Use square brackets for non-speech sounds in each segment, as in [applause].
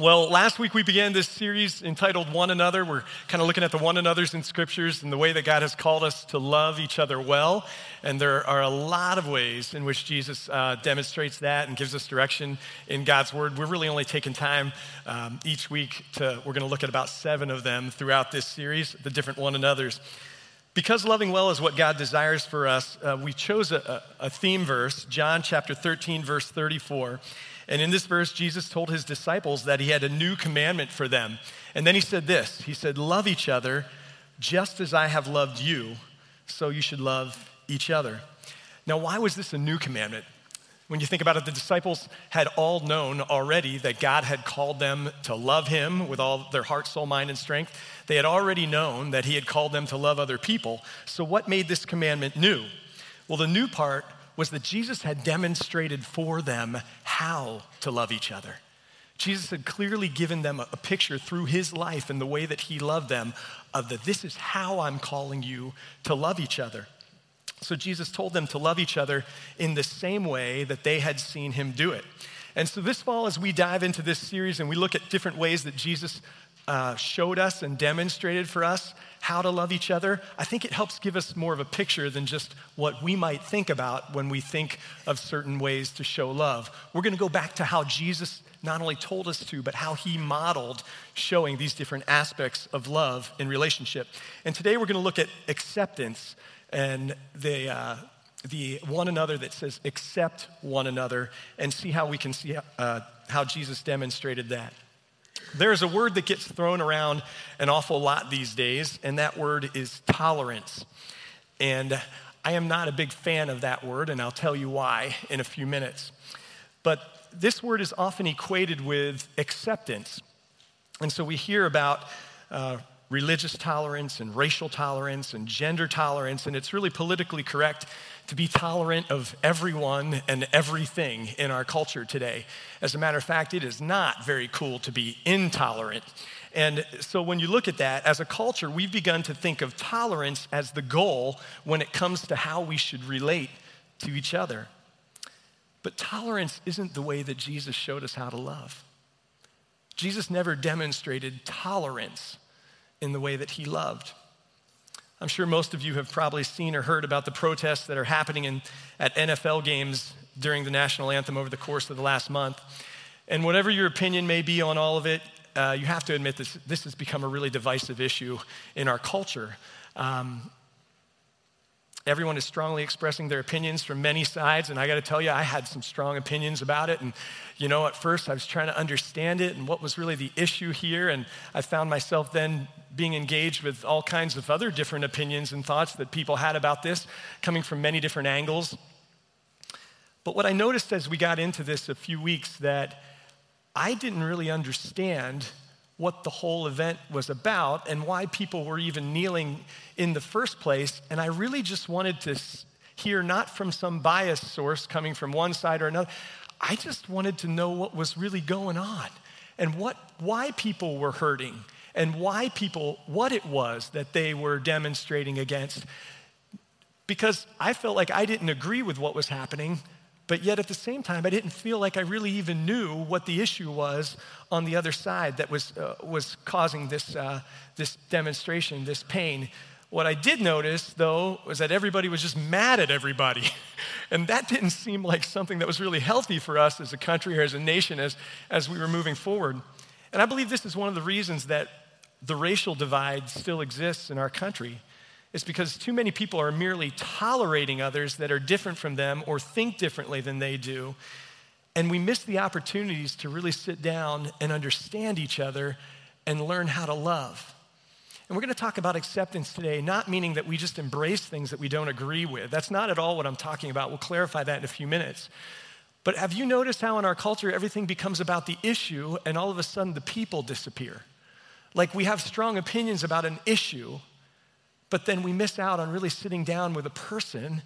Well, last week we began this series entitled One Another. We're kind of looking at the one another's in scriptures and the way that God has called us to love each other well. And there are a lot of ways in which Jesus uh, demonstrates that and gives us direction in God's word. We're really only taking time um, each week to, we're going to look at about seven of them throughout this series, the different one another's. Because loving well is what God desires for us, uh, we chose a, a theme verse, John chapter 13, verse 34. And in this verse, Jesus told his disciples that he had a new commandment for them. And then he said this He said, Love each other just as I have loved you, so you should love each other. Now, why was this a new commandment? When you think about it, the disciples had all known already that God had called them to love Him with all their heart, soul, mind, and strength. They had already known that He had called them to love other people. So, what made this commandment new? Well, the new part was that Jesus had demonstrated for them how to love each other. Jesus had clearly given them a picture through his life and the way that he loved them of that this is how I'm calling you to love each other. So Jesus told them to love each other in the same way that they had seen him do it. And so this fall, as we dive into this series and we look at different ways that Jesus uh, showed us and demonstrated for us how to love each other, I think it helps give us more of a picture than just what we might think about when we think of certain ways to show love. We're going to go back to how Jesus not only told us to, but how he modeled showing these different aspects of love in relationship. And today we're going to look at acceptance and the, uh, the one another that says accept one another and see how we can see uh, how Jesus demonstrated that. There's a word that gets thrown around an awful lot these days, and that word is tolerance. And I am not a big fan of that word, and I'll tell you why in a few minutes. But this word is often equated with acceptance. And so we hear about uh, religious tolerance and racial tolerance and gender tolerance, and it's really politically correct to be tolerant of everyone and everything in our culture today. As a matter of fact, it is not very cool to be intolerant. And so when you look at that, as a culture, we've begun to think of tolerance as the goal when it comes to how we should relate to each other. But tolerance isn't the way that Jesus showed us how to love. Jesus never demonstrated tolerance in the way that he loved. I'm sure most of you have probably seen or heard about the protests that are happening in, at NFL games during the national anthem over the course of the last month. And whatever your opinion may be on all of it, uh, you have to admit this, this has become a really divisive issue in our culture. Um, Everyone is strongly expressing their opinions from many sides, and I got to tell you, I had some strong opinions about it. And you know, at first I was trying to understand it and what was really the issue here, and I found myself then being engaged with all kinds of other different opinions and thoughts that people had about this, coming from many different angles. But what I noticed as we got into this a few weeks that I didn't really understand what the whole event was about and why people were even kneeling in the first place. And I really just wanted to hear not from some biased source coming from one side or another. I just wanted to know what was really going on and what, why people were hurting and why people, what it was that they were demonstrating against. Because I felt like I didn't agree with what was happening, but yet at the same time, I didn't feel like I really even knew what the issue was on the other side that was, uh, was causing this, uh, this demonstration, this pain. What I did notice, though, was that everybody was just mad at everybody. [laughs] and that didn't seem like something that was really healthy for us as a country or as a nation as, as we were moving forward. And I believe this is one of the reasons that the racial divide still exists in our country is because too many people are merely tolerating others that are different from them or think differently than they do. And we miss the opportunities to really sit down and understand each other and learn how to love. And we're going to talk about acceptance today, not meaning that we just embrace things that we don't agree with. That's not at all what I'm talking about. We'll clarify that in a few minutes. But have you noticed how in our culture everything becomes about the issue and all of a sudden the people disappear? Like we have strong opinions about an issue, but then we miss out on really sitting down with a person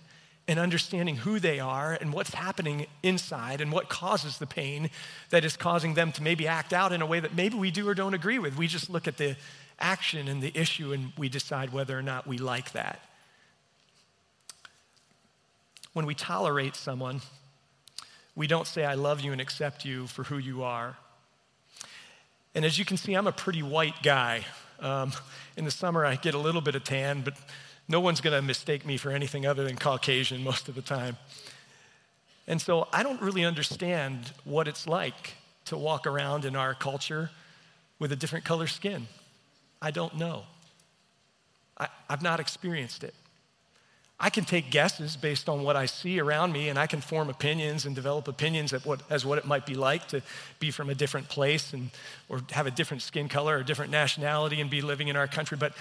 and understanding who they are and what's happening inside and what causes the pain that is causing them to maybe act out in a way that maybe we do or don't agree with. We just look at the action and the issue and we decide whether or not we like that. When we tolerate someone, we don't say, I love you and accept you for who you are. And as you can see, I'm a pretty white guy. Um, in the summer, I get a little bit of tan, but no one's going to mistake me for anything other than Caucasian most of the time. And so I don't really understand what it's like to walk around in our culture with a different color skin. I don't know. I, have not experienced it. I can take guesses based on what I see around me, and I can form opinions and develop opinions what, as what it might be like to be from a different place and, or have a different skin color or different nationality and be living in our country. But,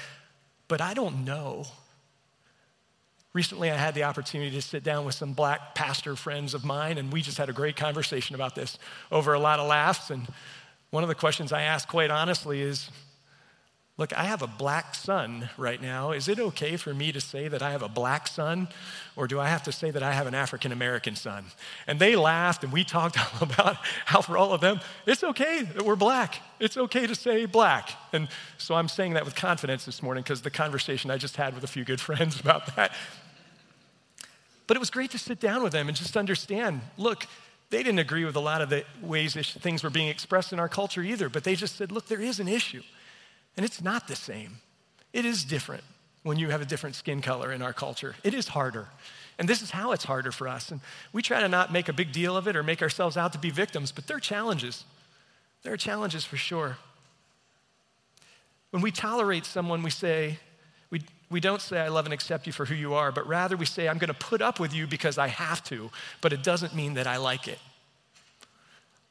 but I don't know. Recently, I had the opportunity to sit down with some black pastor friends of mine, and we just had a great conversation about this over a lot of laughs. And one of the questions I asked, quite honestly, is Look, I have a black son right now. Is it okay for me to say that I have a black son? Or do I have to say that I have an African American son? And they laughed and we talked [laughs] about how for all of them, it's okay that we're black. It's okay to say black. And so I'm saying that with confidence this morning because the conversation I just had with a few good [laughs] friends about that. But it was great to sit down with them and just understand look, they didn't agree with a lot of the ways things were being expressed in our culture either, but they just said, look, there is an issue. And it's not the same. It is different when you have a different skin color in our culture. It is harder. And this is how it's harder for us. And we try to not make a big deal of it or make ourselves out to be victims, but there are challenges. There are challenges for sure. When we tolerate someone, we say, we, we don't say, I love and accept you for who you are, but rather we say, I'm going to put up with you because I have to, but it doesn't mean that I like it.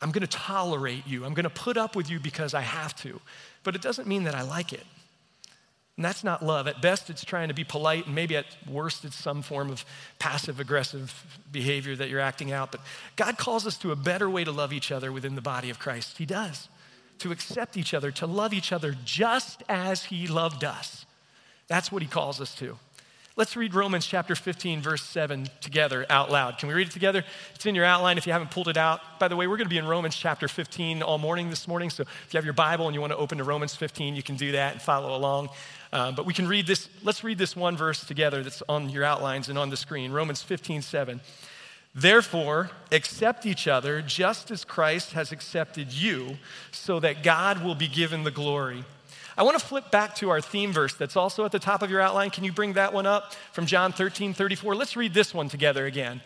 I'm going to tolerate you. I'm going to put up with you because I have to but it doesn't mean that I like it. And that's not love. At best, it's trying to be polite, and maybe at worst, it's some form of passive aggressive behavior that you're acting out. But God calls us to a better way to love each other within the body of Christ. He does. To accept each other, to love each other just as He loved us. That's what He calls us to. Let's read Romans chapter 15, verse 7 together out loud. Can we read it together? It's in your outline if you haven't pulled it out. By the way, we're going to be in Romans chapter 15 all morning this morning. So if you have your Bible and you want to open to Romans 15, you can do that and follow along. Uh, but we can read this. Let's read this one verse together that's on your outlines and on the screen Romans 15, 7. Therefore, accept each other just as Christ has accepted you, so that God will be given the glory. I want to flip back to our theme verse that's also at the top of your outline. Can you bring that one up from John 13, 34? Let's read this one together again.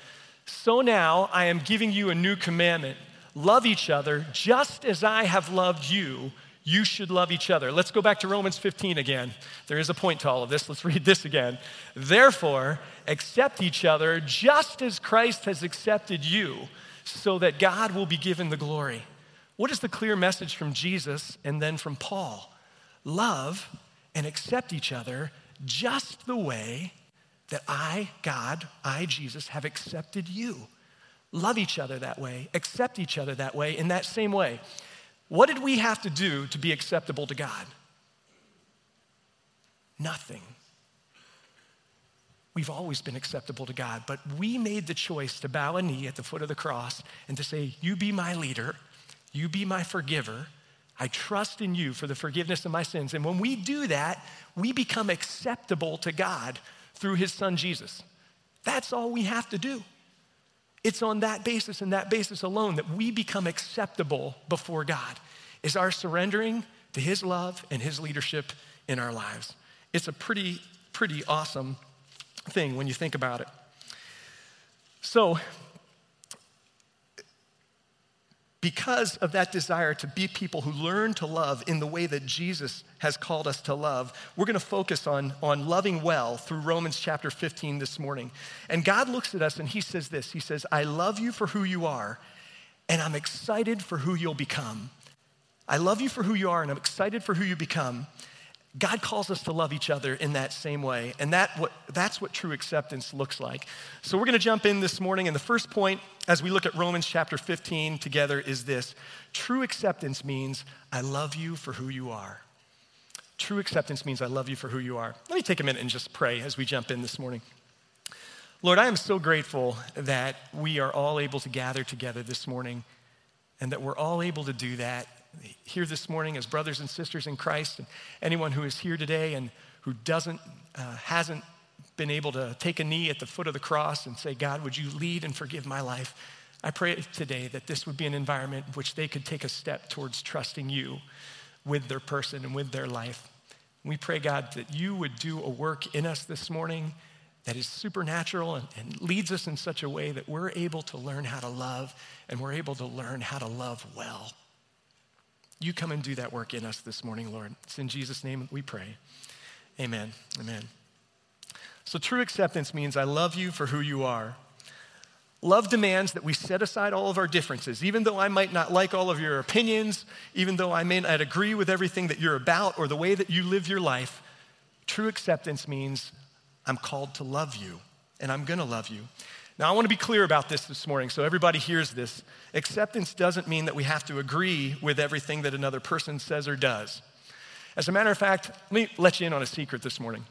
So now I am giving you a new commandment love each other just as I have loved you. You should love each other. Let's go back to Romans 15 again. There is a point to all of this. Let's read this again. Therefore, accept each other just as Christ has accepted you, so that God will be given the glory. What is the clear message from Jesus and then from Paul? Love and accept each other just the way that I, God, I, Jesus, have accepted you. Love each other that way, accept each other that way, in that same way. What did we have to do to be acceptable to God? Nothing. We've always been acceptable to God, but we made the choice to bow a knee at the foot of the cross and to say, You be my leader, you be my forgiver, I trust in you for the forgiveness of my sins. And when we do that, we become acceptable to God through his son Jesus. That's all we have to do. It's on that basis and that basis alone that we become acceptable before God, is our surrendering to his love and his leadership in our lives. It's a pretty, pretty awesome thing when you think about it. So, because of that desire to be people who learn to love in the way that Jesus has called us to love, we're going to focus on, on loving well through Romans chapter 15 this morning. And God looks at us and He says this He says, I love you for who you are, and I'm excited for who you'll become. I love you for who you are, and I'm excited for who you become. God calls us to love each other in that same way. And that, what, that's what true acceptance looks like. So we're going to jump in this morning. And the first point, as we look at Romans chapter 15 together, is this true acceptance means I love you for who you are. True acceptance means I love you for who you are. Let me take a minute and just pray as we jump in this morning. Lord, I am so grateful that we are all able to gather together this morning and that we're all able to do that here this morning as brothers and sisters in Christ, and anyone who is here today and who doesn't, uh, hasn't been able to take a knee at the foot of the cross and say, God, would you lead and forgive my life? I pray today that this would be an environment in which they could take a step towards trusting you with their person and with their life. We pray, God, that you would do a work in us this morning that is supernatural and, and, leads us in such a way that we're able to learn how to love and we're able to learn how to love well. You come and do that work in us this morning, Lord. It's in Jesus' name we pray. Amen. Amen. So, true acceptance means I love you for who you are. Love demands that we set aside all of our differences, even though I might not like all of your opinions, even though I may not agree with everything that you're about or the way that you live your life. True acceptance means I'm called to love you, and I'm gonna love you. Now, I wanna be clear about this this morning so everybody hears this. Acceptance doesn't mean that we have to agree with everything that another person says or does. As a matter of fact, let me let you in on a secret this morning.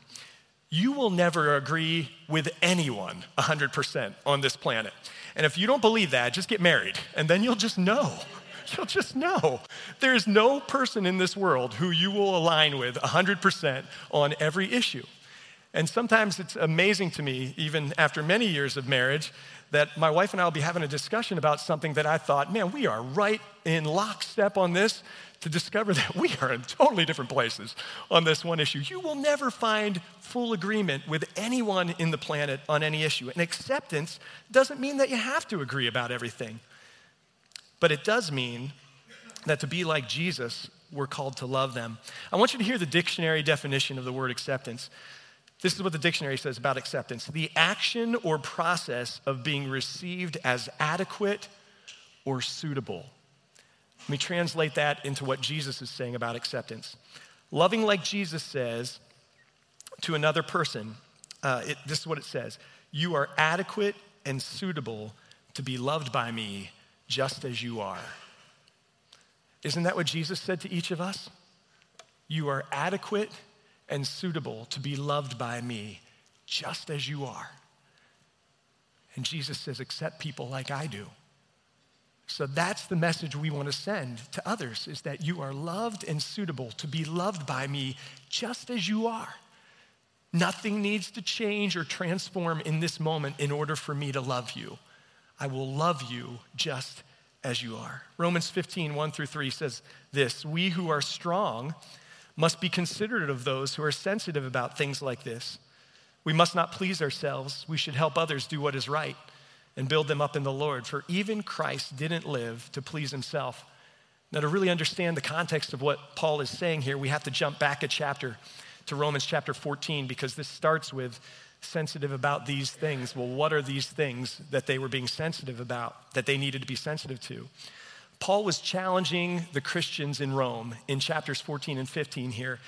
You will never agree with anyone 100% on this planet. And if you don't believe that, just get married, and then you'll just know. [laughs] You'll just know. There's no person in this world who you will align with 100% on every issue. And sometimes it's amazing to me, even after many years of marriage, that my wife and I will be having a discussion about something that I thought, man, we are right in lockstep on this, to discover [laughs] that we are in totally different places on this one issue. You will never find full agreement with anyone in the planet on any issue. And acceptance doesn't mean that you have to agree about everything, but it does mean that to be like Jesus, we're called to love them. I want you to hear the dictionary definition of the word acceptance. This is what the dictionary says about acceptance the action or process of being received as adequate or suitable. Let me translate that into what Jesus is saying about acceptance. Loving like Jesus says to another person, uh, it, this is what it says You are adequate and suitable to be loved by me just as you are. Isn't that what Jesus said to each of us? You are adequate and suitable to be loved by me just as you are. And Jesus says, accept people like I do. So that's the message we want to send to others is that you are loved and suitable to be loved by me just as you are. Nothing needs to change or transform in this moment in order for me to love you. I will love you just as you are. Romans 15, 1 through 3 says this We who are strong must be considerate of those who are sensitive about things like this. We must not please ourselves. We should help others do what is right and build them up in the Lord. For even Christ didn't live to please himself. Now, to really understand the context of what Paul is saying here, we have to jump back a chapter to Romans chapter 14 because this starts with sensitive about these things. Well, what are these things that they were being sensitive about, that they needed to be sensitive to? Paul was challenging the Christians in Rome in chapters 14 and 15 here.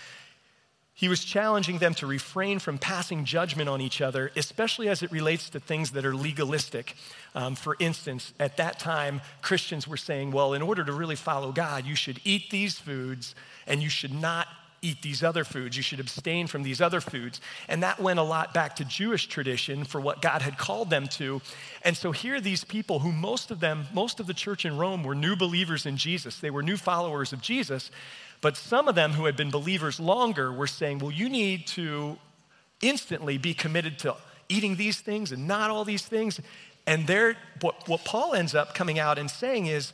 He was challenging them to refrain from passing judgment on each other, especially as it relates to things that are legalistic. Um, for instance, at that time, Christians were saying, well, in order to really follow God, you should eat these foods and you should not eat these other foods. You should abstain from these other foods. And that went a lot back to Jewish tradition for what God had called them to. And so here these people who most of them, most of the church in Rome were new believers in Jesus. They were new followers of Jesus. But some of them who had been believers longer were saying, well, you need to instantly be committed to eating these things and not all these things. And there, what, what Paul ends up coming out and saying is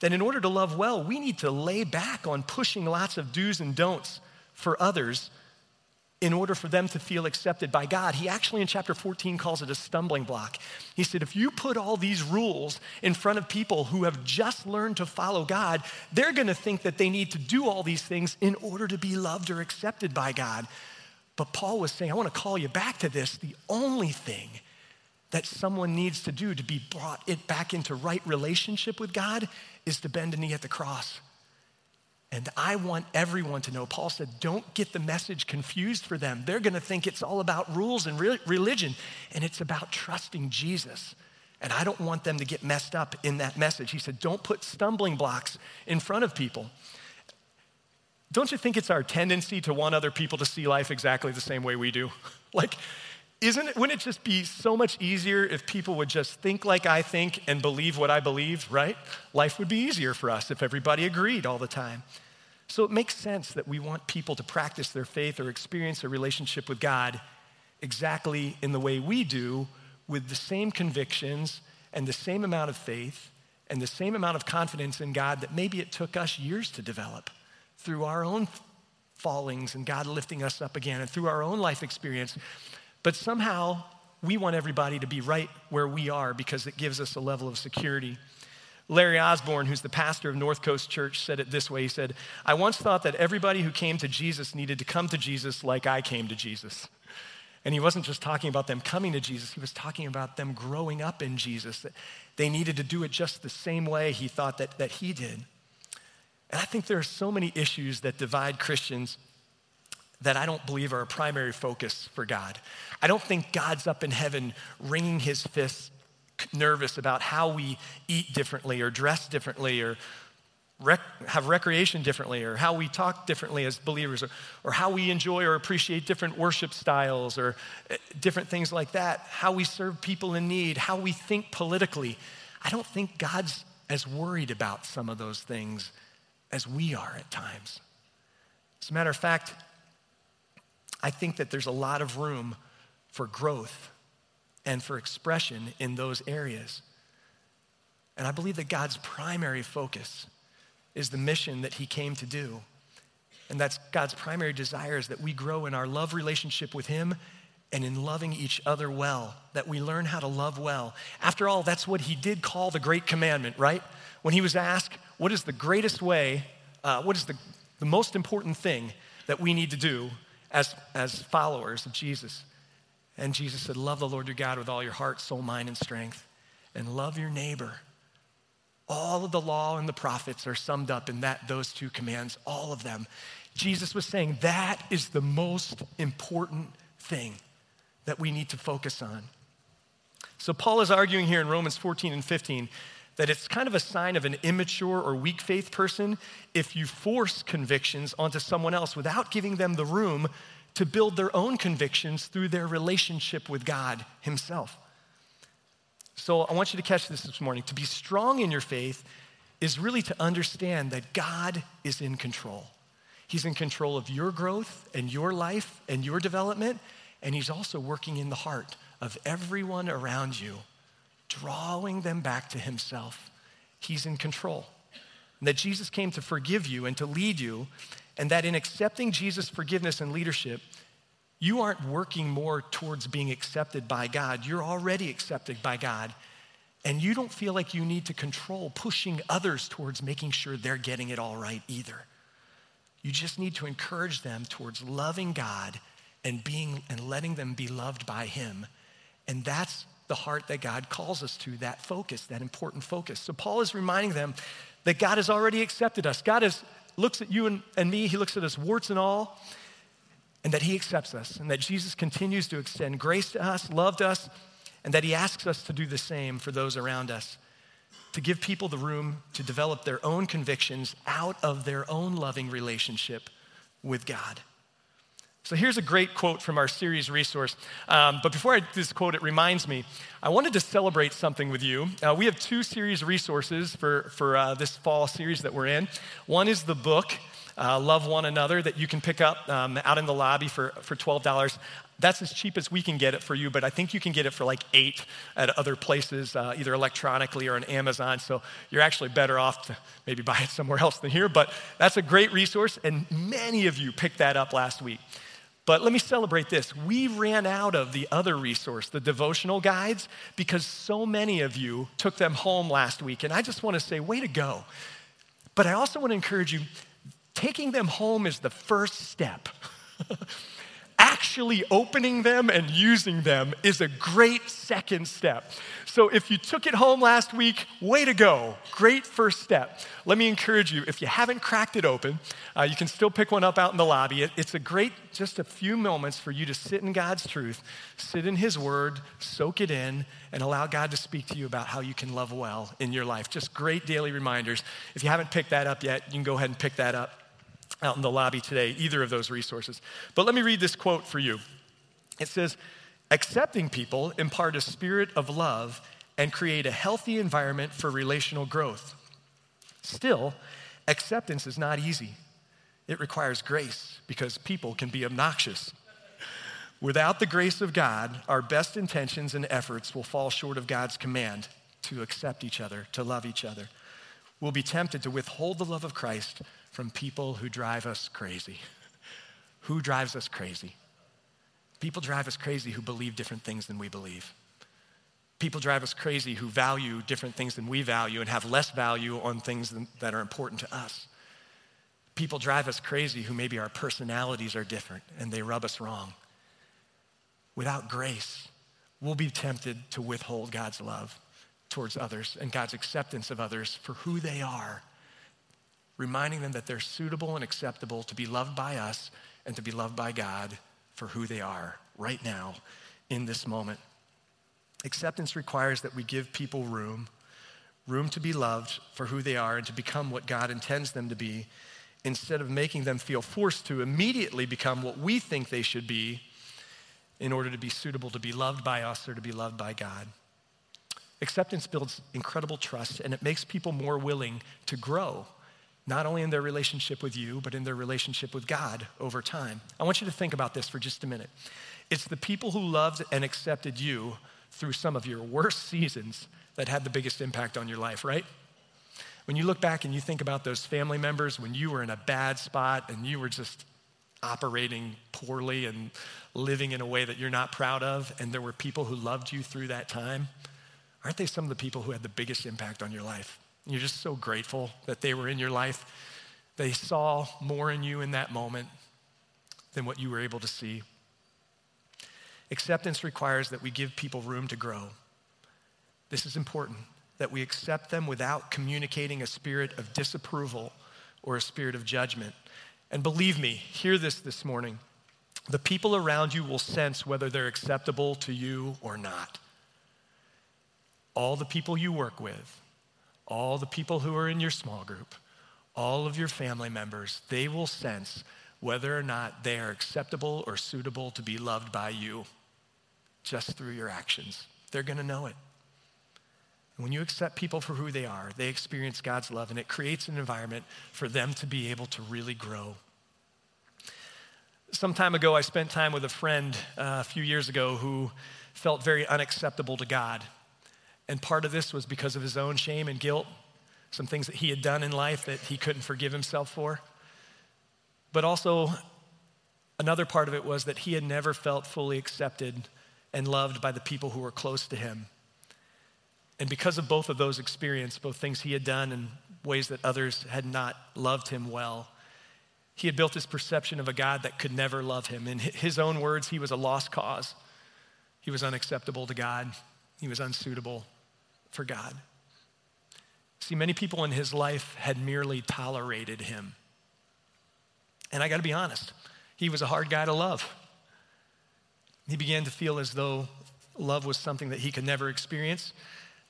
that in order to love well, we need to lay back on pushing lots of do's and don'ts for others in order for them to feel accepted by God. He actually, in chapter 14, calls it a stumbling block. He said, if you put all these rules in front of people who have just learned to follow God, they're going to think that they need to do all these things in order to be loved or accepted by God. But Paul was saying, I want to call you back to this. The only thing that someone needs to do to be brought it back into right relationship with God is to bend a knee at the cross and I want everyone to know, Paul said, don't get the message confused for them. They're going to think it's all about rules and re- religion, and it's about trusting Jesus. And I don't want them to get messed up in that message. He said, don't put stumbling blocks in front of people. Don't you think it's our tendency to want other people to see life exactly the same way we do? [laughs] like, isn't it, wouldn't it just be so much easier if people would just think like I think and believe what I believe, right? Life would be easier for us if everybody agreed all the time. So it makes sense that we want people to practice their faith or experience a relationship with God exactly in the way we do, with the same convictions and the same amount of faith and the same amount of confidence in God that maybe it took us years to develop through our own fallings and God lifting us up again and through our own life experience. But somehow we want everybody to be right where we are because it gives us a level of security. Larry Osborne, who's the pastor of North Coast Church, said it this way He said, I once thought that everybody who came to Jesus needed to come to Jesus like I came to Jesus. And he wasn't just talking about them coming to Jesus, he was talking about them growing up in Jesus. That they needed to do it just the same way he thought that, that he did. And I think there are so many issues that divide Christians that I don't believe are a primary focus for God. I don't think God's up in heaven wringing his fists, nervous about how we eat differently or dress differently or rec- have recreation differently or how we talk differently as believers or, or how we enjoy or appreciate different worship styles or uh, different things like that, how we serve people in need, how we think politically. I don't think God's as worried about some of those things as we are at times. As a matter of fact, I think that there's a lot of room for growth and for expression in those areas. And I believe that God's primary focus is the mission that He came to do. And that's God's primary desire is that we grow in our love relationship with Him and in loving each other well, that we learn how to love well. After all, that's what He did call the great commandment, right? When He was asked, What is the greatest way, uh, what is the, the most important thing that we need to do as, as followers of Jesus? And Jesus said, Love the Lord your God with all your heart, soul, mind, and strength, and love your neighbor. All of the law and the prophets are summed up in that, those two commands, all of them. Jesus was saying that is the most important thing that we need to focus on. So, Paul is arguing here in Romans 14 and 15 that it's kind of a sign of an immature or weak faith person if you force convictions onto someone else without giving them the room to build their own convictions through their relationship with God Himself. So I want you to catch this this morning. To be strong in your faith is really to understand that God is in control. He's in control of your growth and your life and your development, and He's also working in the heart of everyone around you, drawing them back to Himself. He's in control. And that Jesus came to forgive you and to lead you, and that in accepting Jesus' forgiveness and leadership, you aren't working more towards being accepted by God. You're already accepted by God. And you don't feel like you need to control pushing others towards making sure they're getting it all right either. You just need to encourage them towards loving God and being and letting them be loved by him. And that's the heart that God calls us to, that focus, that important focus. So Paul is reminding them that God has already accepted us. God has looks at you and, and me, he looks at us warts and all, and that he accepts us, and that Jesus continues to extend grace to us, loved us, and that he asks us to do the same for those around us, to give people the room to develop their own convictions out of their own loving relationship with God. So here's a great quote from our series resource. Um, but before I do this quote, it reminds me, I wanted to celebrate something with you. Uh, we have two series resources for, for uh, this fall series that we're in. One is the book, uh, Love One Another, that you can pick up um, out in the lobby for, for $12. That's as cheap as we can get it for you, but I think you can get it for like eight at other places, uh, either electronically or on Amazon. So you're actually better off to maybe buy it somewhere else than here. But that's a great resource, and many of you picked that up last week. But let me celebrate this. We ran out of the other resource, the devotional guides, because so many of you took them home last week. And I just want to say, way to go. But I also want to encourage you taking them home is the first step. [laughs] Actually opening them and using them is a great second step. So if you took it home last week, way to go. Great first step. Let me encourage you if you haven't cracked it open, uh, you can still pick one up out in the lobby. It, it's a great, just a few moments for you to sit in God's truth, sit in His Word, soak it in, and allow God to speak to you about how you can love well in your life. Just great daily reminders. If you haven't picked that up yet, you can go ahead and pick that up out in the lobby today, either of those resources. But let me read this quote for you. It says, Accepting people impart a spirit of love and create a healthy environment for relational growth. Still, acceptance is not easy. It requires grace because people can be obnoxious. Without the grace of God, our best intentions and efforts will fall short of God's command to accept each other, to love each other. We'll be tempted to withhold the love of Christ from people who drive us crazy. who drives us crazy? People drive us crazy who believe different things than we believe. People drive us crazy who value different things than we value and have less value on things that are important to us. People drive us crazy who maybe our personalities are different and they rub us wrong. Without grace, we'll be tempted to withhold God's love towards others and God's acceptance of others for who they are, reminding them that they're suitable and acceptable to be loved by us and to be loved by God for who they are right now in this moment. Acceptance requires that we give people room, room to be loved for who they are and to become what God intends them to be instead of making them feel forced to immediately become what we think they should be in order to be suitable to be loved by us or to be loved by God. Acceptance builds incredible trust and it makes people more willing to grow, not only in their relationship with you, but in their relationship with God over time. I want you to think about this for just a minute. It's the people who loved and accepted you through some of your worst seasons that had the biggest impact on your life, right? When you look back and you think about those family members when you were in a bad spot and you were just operating poorly and living in a way that you're not proud of, and there were people who loved you through that time, aren't they some of the people who had the biggest impact on your life? You're just so grateful that they were in your life. They saw more in you in that moment than what you were able to see. Acceptance requires that we give people room to grow. This is important that we accept them without communicating a spirit of disapproval or a spirit of judgment. And believe me, hear this this morning. The people around you will sense whether they're acceptable to you or not. All the people you work with, all the people who are in your small group, all of your family members, they will sense whether or not they are acceptable or suitable to be loved by you just through your actions. They're going to know it. When you accept people for who they are, they experience God's love, and it creates an environment for them to be able to really grow. Some time ago, I spent time with a friend uh, a few years ago who felt very unacceptable to God. And part of this was because of his own shame and guilt, some things that he had done in life that he couldn't forgive himself for. But also, another part of it was that he had never felt fully accepted and loved by the people who were close to him. And because of both of those experiences, both things he had done and ways that others had not loved him well, he had built this perception of a God that could never love him. In his own words, he was a lost cause. He was unacceptable to God, he was unsuitable for God. See, many people in his life had merely tolerated him. And I got to be honest, he was a hard guy to love. He began to feel as though love was something that he could never experience.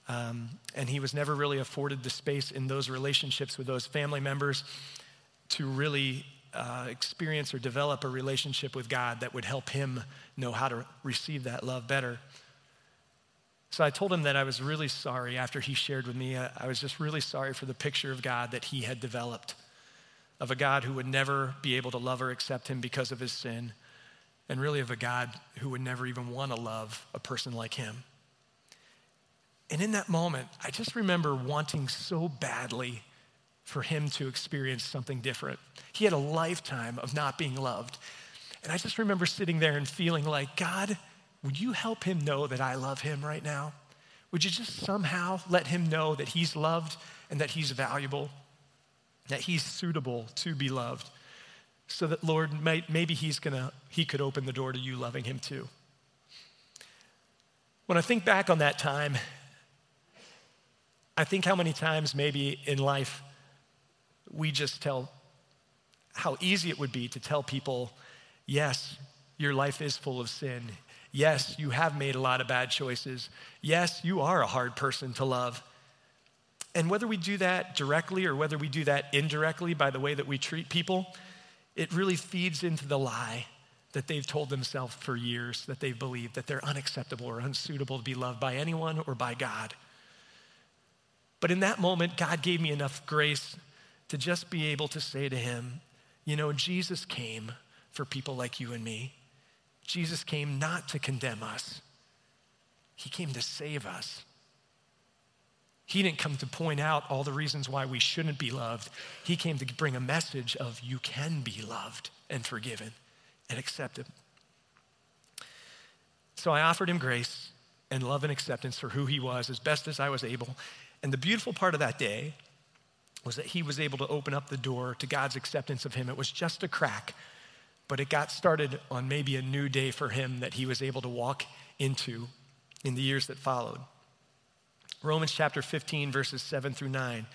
Um, and he was never really afforded the space in those relationships with those family members to really uh, experience or develop a relationship with God that would help him know how to receive that love better. So I told him that I was really sorry after he shared with me. I was just really sorry for the picture of God that he had developed of a God who would never be able to love or accept him because of his sin, and really of a God who would never even want to love a person like him. And in that moment, I just remember wanting so badly for him to experience something different. He had a lifetime of not being loved. And I just remember sitting there and feeling like, God, would you help him know that I love him right now? Would you just somehow let him know that he's loved and that he's valuable, that he's suitable to be loved? So that, Lord, maybe he's gonna, he could open the door to you loving him too. When I think back on that time, I think how many times maybe in life we just tell how easy it would be to tell people, yes, your life is full of sin. Yes, you have made a lot of bad choices. Yes, you are a hard person to love. And whether we do that directly or whether we do that indirectly by the way that we treat people, it really feeds into the lie that they've told themselves for years that they've believed that they're unacceptable or unsuitable to be loved by anyone or by God. But in that moment, God gave me enough grace to just be able to say to him, you know, Jesus came for people like you and me. Jesus came not to condemn us, he came to save us. He didn't come to point out all the reasons why we shouldn't be loved. He came to bring a message of you can be loved and forgiven and accepted. So I offered him grace and love and acceptance for who he was as best as I was able. And the beautiful part of that day was that he was able to open up the door to God's acceptance of him. It was just a crack, but it got started on maybe a new day for him that he was able to walk into in the years that followed. Romans chapter 15, verses 7 through 9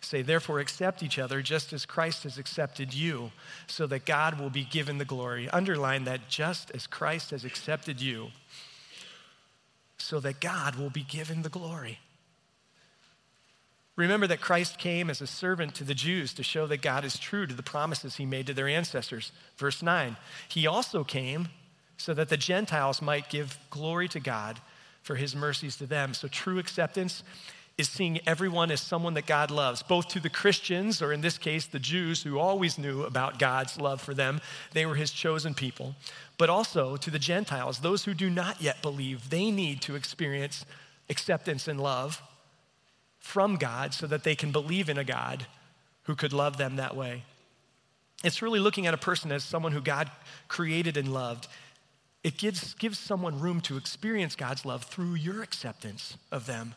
say, Therefore, accept each other just as Christ has accepted you, so that God will be given the glory. Underline that just as Christ has accepted you, so that God will be given the glory. Remember that Christ came as a servant to the Jews to show that God is true to the promises he made to their ancestors. Verse 9, he also came so that the Gentiles might give glory to God for his mercies to them. So true acceptance is seeing everyone as someone that God loves, both to the Christians, or in this case, the Jews who always knew about God's love for them. They were his chosen people. But also to the Gentiles, those who do not yet believe, they need to experience acceptance and love from God so that they can believe in a God who could love them that way. It's really looking at a person as someone who God created and loved it gives, gives someone room to experience God's love through your acceptance of them.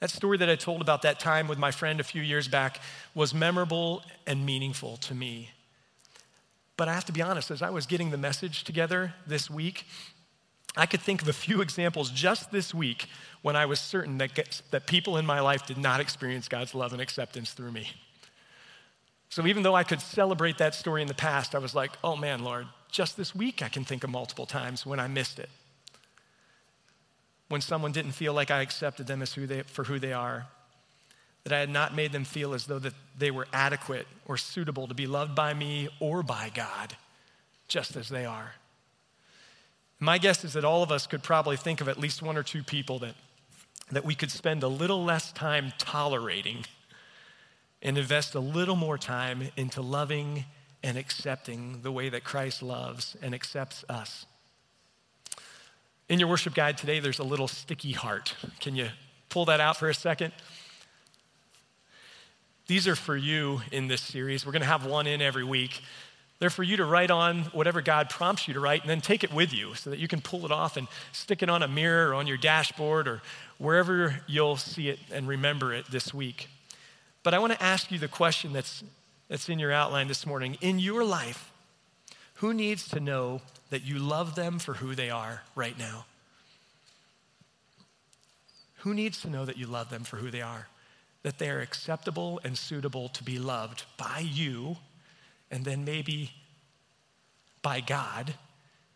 That story that I told about that time with my friend a few years back was memorable and meaningful to me. But I have to be honest, as I was getting the message together this week, I could think of a few [laughs] examples just this week when I was certain that, that people in my life did not experience God's love and acceptance through me. So even though I could celebrate that story in the past, I was like, oh man, Lord, just this week, I can think of multiple times when I missed it. When someone didn't feel like I accepted them as who they, for who they are, that I had not made them feel as though that they were adequate or suitable to be loved by me or by God, just as they are. My guess is that all of us could probably think of at least one or two people that, that we could spend a little less time tolerating and invest a little more time into loving and accepting the way that Christ loves and accepts us. In your worship guide today, there's a little sticky heart. Can you pull that out for a second? These are for you in this series. We're going to have one in every week. They're for you to write on whatever God prompts you to write and then take it with you so that you can pull it off and stick it on a mirror or on your dashboard or wherever you'll see it and remember it this week. But I want to ask you the question that's that's in your outline this morning. In your life, who needs to know that you love them for who they are right now? Who needs to know that you love them for who they are? That they are acceptable and suitable to be loved by you, and then maybe by God,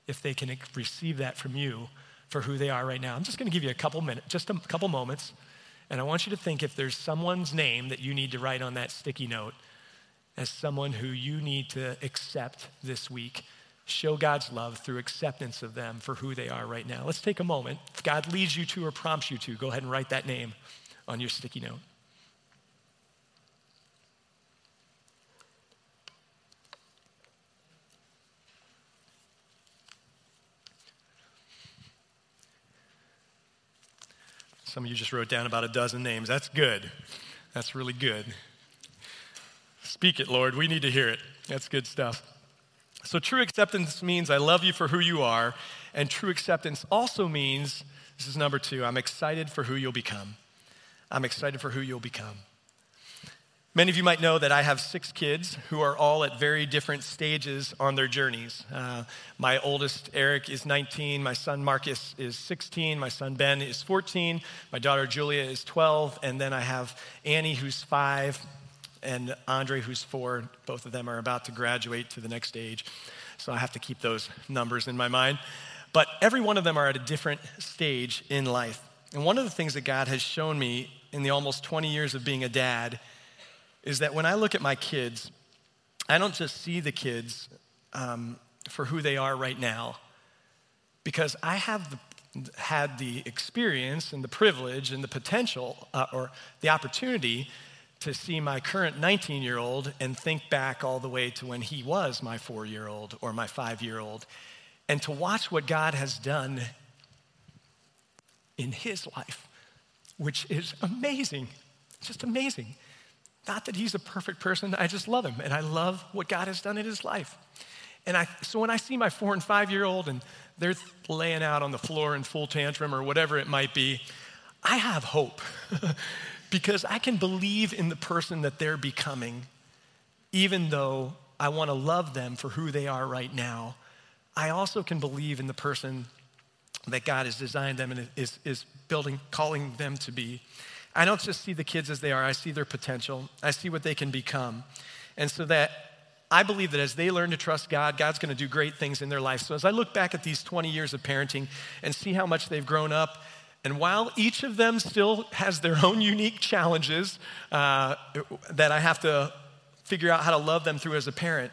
if they can receive that from you for who they are right now. I'm just going to give you a couple minutes, just a couple moments, and I want you to think if there's someone's name that you need to write on that sticky note as someone who you need to accept this week. Show God's love through acceptance of them for who they are right now. Let's take a moment. If God leads you to or prompts you to, go ahead and write that name on your sticky note. Some of you just wrote down about a dozen names. That's good. That's really good. Speak it, Lord. We need to hear it. That's good stuff. So, true acceptance means I love you for who you are. And true acceptance also means this is number two I'm excited for who you'll become. I'm excited for who you'll become. Many of you might know that I have six kids who are all at very different stages on their journeys. Uh, my oldest, Eric, is 19. My son, Marcus, is 16. My son, Ben, is 14. My daughter, Julia, is 12. And then I have Annie, who's five and Andre, who's four. Both of them are about to graduate to the next stage. So I have to keep those numbers in my mind. But every one of them are at a different stage in life. And one of the things that God has shown me in the almost 20 years of being a dad is that when I look at my kids, I don't just see the kids um, for who they are right now, because I have the, had the experience and the privilege and the potential uh, or the opportunity to see my current 19 year old and think back all the way to when he was my four year old or my five year old, and to watch what God has done in his life which is amazing. Just amazing. Not that he's a perfect person, I just love him and I love what God has done in his life. And I, so when I see my four and five year old and they're laying out on the floor in full tantrum or whatever it might be, I have hope [laughs] because I can believe in the person that they're becoming, even though I want to love them for who they are right now. I also can believe in the person that God has designed them and is, is building, calling them to be. I don't just see the kids as they are, I see their potential. I see what they can become. And so that I believe that as they learn to trust God, God's going to do great things in their life. So as I look back at these 20 years of parenting and see how much they've grown up, and while each of them still has their [laughs] own unique challenges uh, that I have to figure out how to love them through as a parent,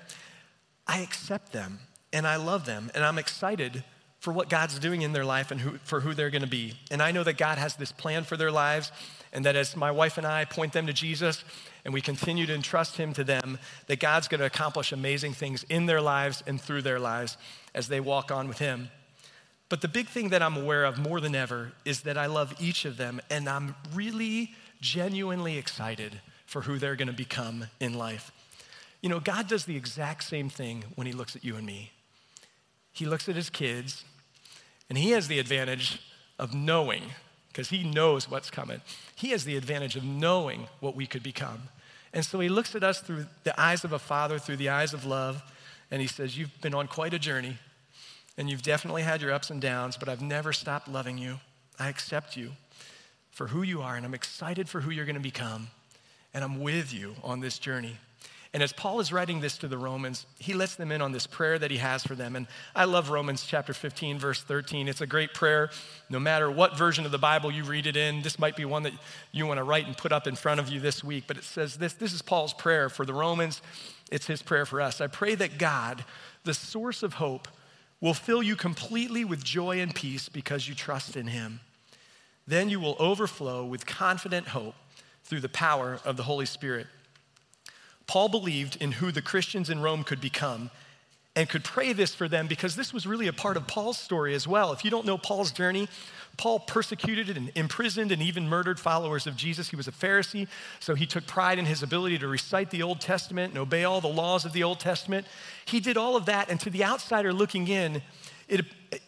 I accept them and I love them and I'm excited for what God's doing in their life and who, for who they're going to be. And I know that God has this plan for their lives, and that as my wife and I point them to Jesus and we continue to entrust Him to them, that God's going to accomplish amazing things in their lives and through their lives as they walk on with Him. But the big thing that I'm aware of more than ever is that I love each of them, and I'm really genuinely excited for who they're going to become in life. You know, God does the exact same thing when He looks at you and me. He looks at His kids and he has the advantage of knowing, because he knows what's coming. He has the advantage of knowing what we could become. And so he looks at us through the eyes of a father, through the eyes of love, and he says, You've been on quite a journey, and you've definitely had your ups and downs, but I've never stopped loving you. I accept you for who you are, and I'm excited for who you're going to become, and I'm with you on this journey. And as Paul is writing this to the Romans, he lets them in on this prayer that he has for them. And I love Romans chapter 15, verse 13. It's a great prayer. No matter what version of the Bible you read it in, this might be one that you want to write and put up in front of you this week. But it says this this is Paul's prayer for the Romans, it's his prayer for us. I pray that God, the source of hope, will fill you completely with joy and peace because you trust in him. Then you will overflow with confident hope through the power of the Holy Spirit. Paul believed in who the Christians in Rome could become and could pray this for them because this was really a part of Paul's story as well. If you don't know Paul's journey, Paul persecuted and imprisoned and even murdered followers of Jesus. He was a Pharisee, so he took pride in his ability to recite the Old Testament and obey all the laws of the Old Testament. He did all of that, and to the outsider looking in, it,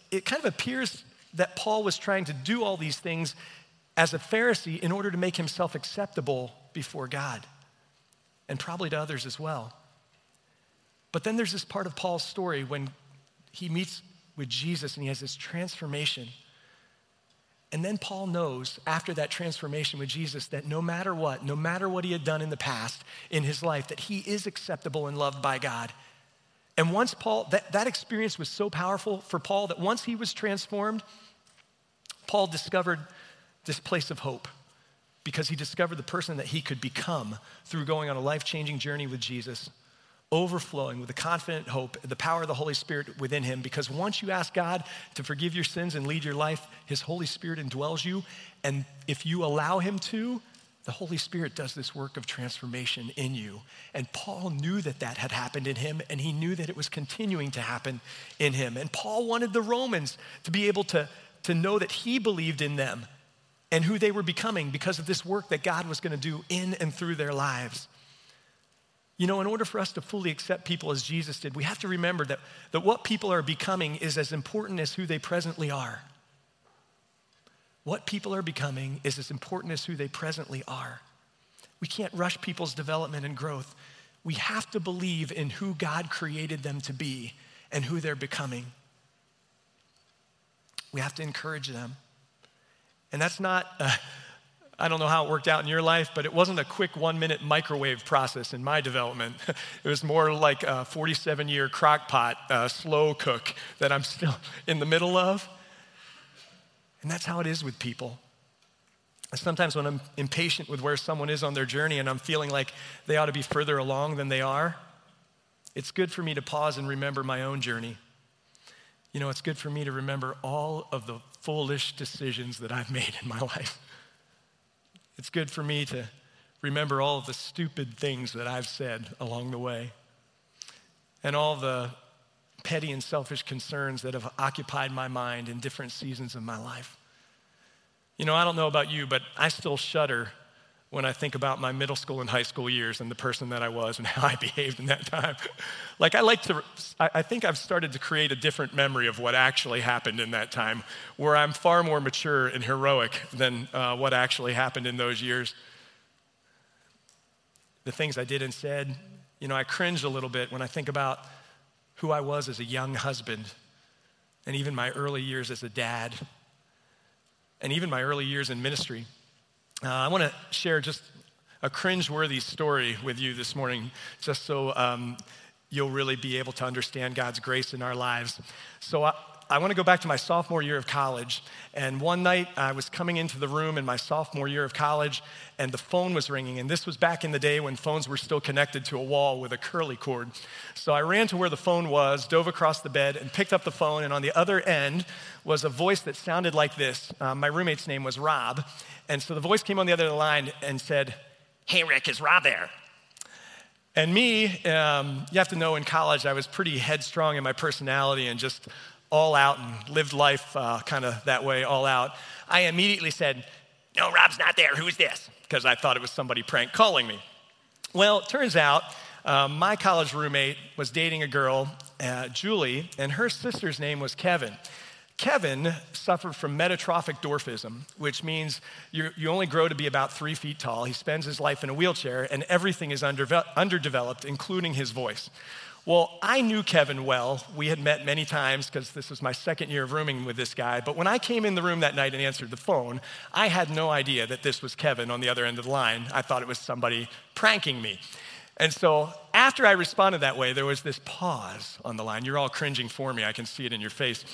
it kind of appears that Paul was trying to do all these things as a Pharisee in order to make himself acceptable before God and probably to others as well. But then there's this part of Paul's story when he meets with Jesus and he has this transformation. And then Paul knows after that transformation with Jesus that no matter what, no matter what he had done in the past in his life, that he is acceptable and loved by God. And once Paul, that, that experience was so powerful for Paul that once he was transformed, Paul discovered this place of hope because he discovered the person that he could become through going on a life changing journey with Jesus, overflowing with the confident hope, the power of the Holy Spirit within him. Because once you ask God to forgive your sins and lead your life, his Holy Spirit indwells you. And if you allow him to, the Holy Spirit does this work of transformation in you. And Paul knew that that had happened in him, and he knew that it was continuing to happen in him. And Paul wanted the Romans to be able to, to know that he believed in them and who they were becoming because of this work that God was going to do in and through their lives. You know, in order for us to fully accept people as Jesus did, we have to remember that, that what people are becoming is as important as who they presently are. What people are becoming is as important as who they presently are. We can't rush people's development and growth. We have to believe in who God created them to be and who they're becoming. We have to encourage them. And that's not, uh, I don't know how it worked out in your life, but it wasn't a quick one minute microwave process in my development. [laughs] it was more like a 47 year crock pot, uh, slow cook that I'm still [laughs] in the middle of. And that's how it is with people. Sometimes when I'm impatient with where someone is on their journey and I'm feeling like they ought to be further along than they are, it's good for me to pause and remember my own journey. You know, it's good for me to remember all of the foolish decisions that I've made in my life. It's good for me to remember all of the stupid things that I've said along the way and all the petty and selfish concerns that have occupied my mind in different seasons of my life. You know, I don't know about you, but I still shudder when I think about my middle school and high school years and the person that I was and [laughs] how I behaved in that time. [laughs] like, I like to, I think I've started to create a different memory of what actually happened in that time, where I'm far more mature and heroic than uh, what actually happened in those years. The things I did and said, you know, I cringe a little bit when I think about who I was as a young husband and even my early years as a dad and even my early years in ministry. Uh, I want to share just a cringe-worthy story with you this morning, just so um, you'll really be able to understand God's grace in our lives. So I, I want to go back to my sophomore year of college. And one night I was coming into the room in my sophomore year of college, and the phone was ringing. And this was back in the day when phones were still connected to a wall with a curly cord. So I ran to where the phone was, dove across the bed, and picked up the phone. And on the other end was a voice that sounded like this. Uh, my roommate's name was Rob. And so the voice came on the other line and said, Hey, Rick, is Rob there? And me, um, you have to know in college, I was pretty headstrong in my personality and just all out and lived life uh, kind of that way, all out. I immediately said, No, Rob's not there. Who's this? Because I thought it was somebody prank calling me. Well, it turns out um, my college roommate was dating a girl, uh, Julie, and her sister's name was Kevin. Kevin suffered from metatrophic dwarfism, which means you, only grow to be about three feet tall. He spends his life in a wheelchair, and everything is underdeveloped, including his voice. Well, I knew Kevin well. We had met many times because this was my second year of rooming with this guy. But when I came in the room that night and answered the phone, I had no idea that this was Kevin on the other end of the line. I thought it was somebody pranking me. And so after I responded that way, there was this pause on the line. You're all cringing for me, I can see it in your face.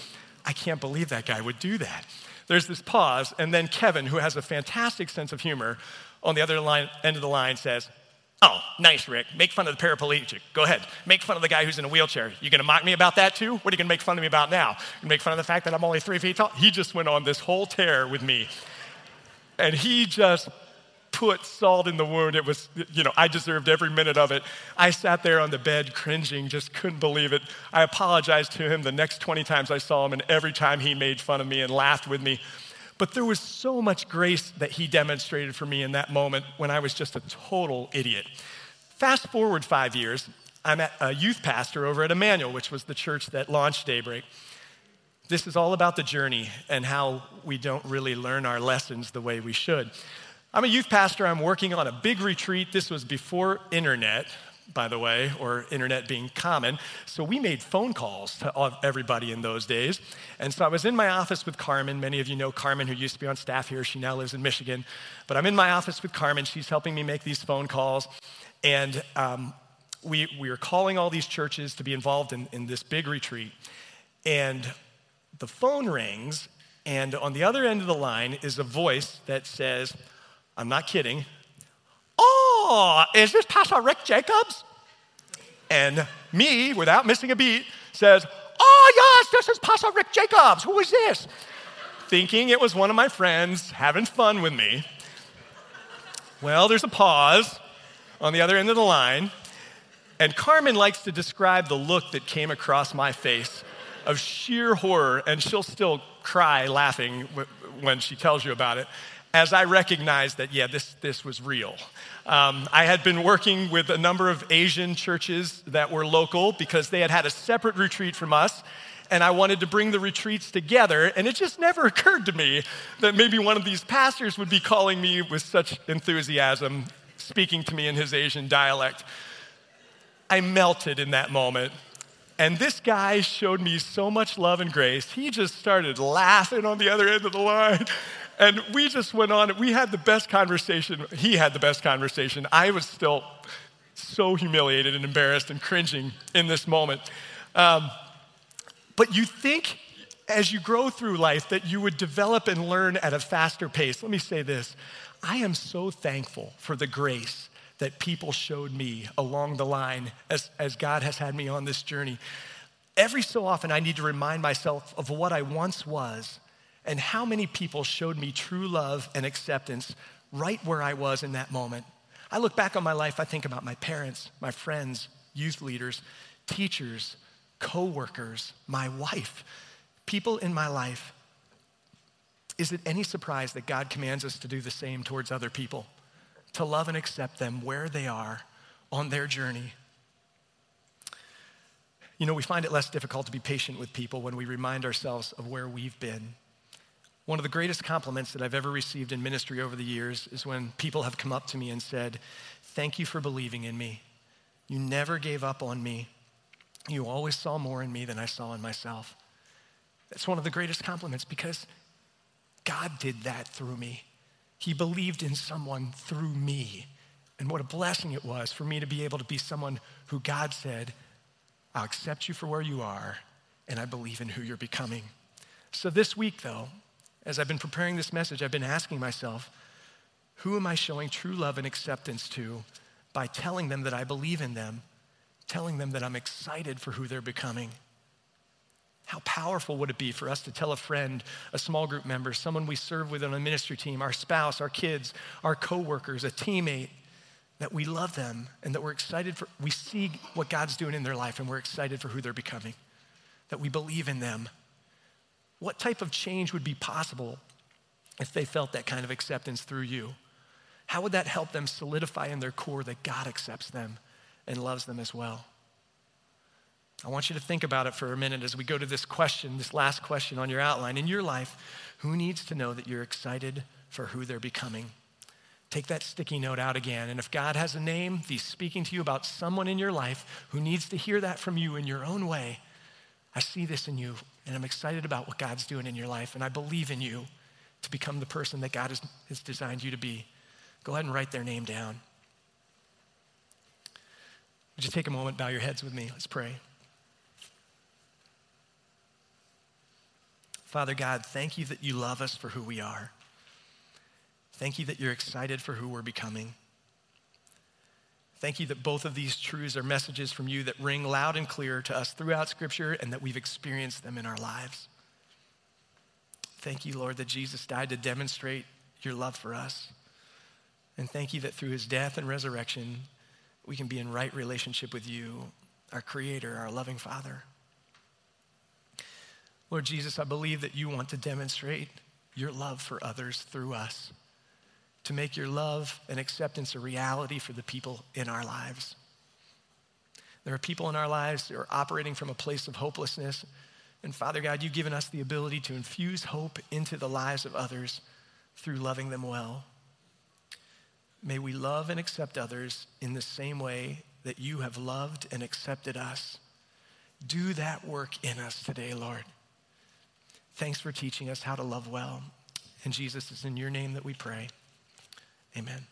I can't believe that guy would do that. There's this pause, and then Kevin, who has a fantastic sense of humor, on the other line, end of the line says, Oh, nice, Rick. Make fun of the paraplegic. Go ahead. Make fun of the guy who's in a wheelchair. You gonna mock me about that too? What are you gonna make fun of me about now? You make fun of the fact that I'm only three feet tall? He just went on this whole tear with me. And he just put salt in the wound. It was, you know, I deserved every minute of it. I sat there on the bed cringing, just couldn't believe it. I apologized to him the next 20 times I saw him, and every time he made fun of me and laughed with me. But there was so much grace that he demonstrated for me in that moment when I was just a total idiot. Fast forward five years, I'm a youth pastor over at Emmanuel, which was the church that launched Daybreak. This is all about the journey and how we don't really learn our lessons the way we should. I'm a youth pastor. I'm working on a big retreat. This was before internet, by the way, or internet being common. So we made phone calls to everybody in those days. And so I was in my office with Carmen. Many of you know Carmen, who used to be on staff here. She now lives in Michigan. But I'm in my office with Carmen. She's helping me make these phone calls. And um, we, we are calling all these churches to be involved in, in this big retreat. And the phone rings, and on the other end of the line is a voice that says, I'm not kidding. Oh, is this Pastor Rick Jacobs? And me, without missing a beat, says, Oh, yes, this is Pastor Rick Jacobs. Who is this? Thinking it was one of my friends having fun with me. Well, there's a pause on the other end of the line. And Carmen likes to describe the look that came across my face of sheer horror, and she'll still cry laughing when she tells you about it as I recognized that, yeah, this, this was real. Um, I had been working with a number of Asian churches that were local because they had had a separate retreat from us, and I wanted to bring the retreats together. And it just never [laughs] occurred to me that maybe one of these pastors would be calling me with such enthusiasm, speaking to me in his Asian dialect. I melted in that moment. And this guy showed me so much love and grace. He just started laughing on the other end of the line. And we just went on. We had the best conversation. He had the best conversation. I was still so humiliated and embarrassed and cringing in this moment. Um, but you think as you grow through life that you would develop and learn at a faster pace. Let me say this I am so thankful for the grace that people showed me along the line as, as God has had me on this journey. Every so often, I need to remind myself of what I once was and how many people showed me true love and acceptance right where I was in that moment. I look back on my life, I think about my parents, my friends, youth leaders, teachers, co workers, my wife, people in my life. is it any surprise that God commands us to do the same towards other people? To love and accept them where they are on their journey. You know, we find it less difficult to be patient with people when we remind ourselves of where we've been. One of the greatest compliments that I've ever received in ministry over the years is when people have come up to me and said, Thank you for believing in me. You never gave up on me. You always saw more in me than I saw in myself. That's one of the greatest compliments because God did that through me. He believed in someone through me. And what a blessing it was for me to be able to be someone who God said, I'll accept you for where you are, and I believe in who you're becoming. So this week, though, as I've been preparing this message, I've been asking myself, who am I showing true love and acceptance to by telling them that I believe in them, telling them that I'm excited for who they're becoming? How powerful would it be for us to tell a friend, a small group member, someone we serve with on a ministry team, our spouse, our kids, our coworkers, a teammate, that we love them and that we're excited for, we see what God's doing in their life and we're excited for who they're becoming, that we believe in them. What type of change would be possible if they felt that kind of acceptance through you? How would that help them solidify in their core that God accepts them and loves them as well? I want you to think about it for a minute as we go to this question, this last question on your outline. In your life, who needs to know that you're excited for who they're becoming? Take that sticky note out again. And if God has a name, He's speaking to you about someone in your life who needs to hear that from you in your own way. I see this in you, and I'm excited about what God's doing in your life, and I believe in you to become the person that God has, has designed you to be. Go ahead and write their name down. Would you take a moment, bow your heads with me? Let's pray. Father God, thank you that you love us for who we are. Thank you that you're excited for who we're becoming. Thank you that both of these truths are messages from you that ring loud and clear to us throughout Scripture and that we've experienced them in our lives. Thank you, Lord, that Jesus died to demonstrate your love for us. And thank you that through his death and resurrection, we can be in right relationship with you, our Creator, our loving Father. Lord Jesus, I believe that you want to demonstrate your love for others through us to make your love and acceptance a reality for the people in our lives. There are people in our lives that are operating from a place of hopelessness. And Father God, you've given us the ability to infuse hope into the lives of others through loving them well. May we love and accept others in the same way that you have loved and accepted us. Do that work in us today, Lord. Thanks for teaching us how to love well. And Jesus, it's in your name that we pray. Amen.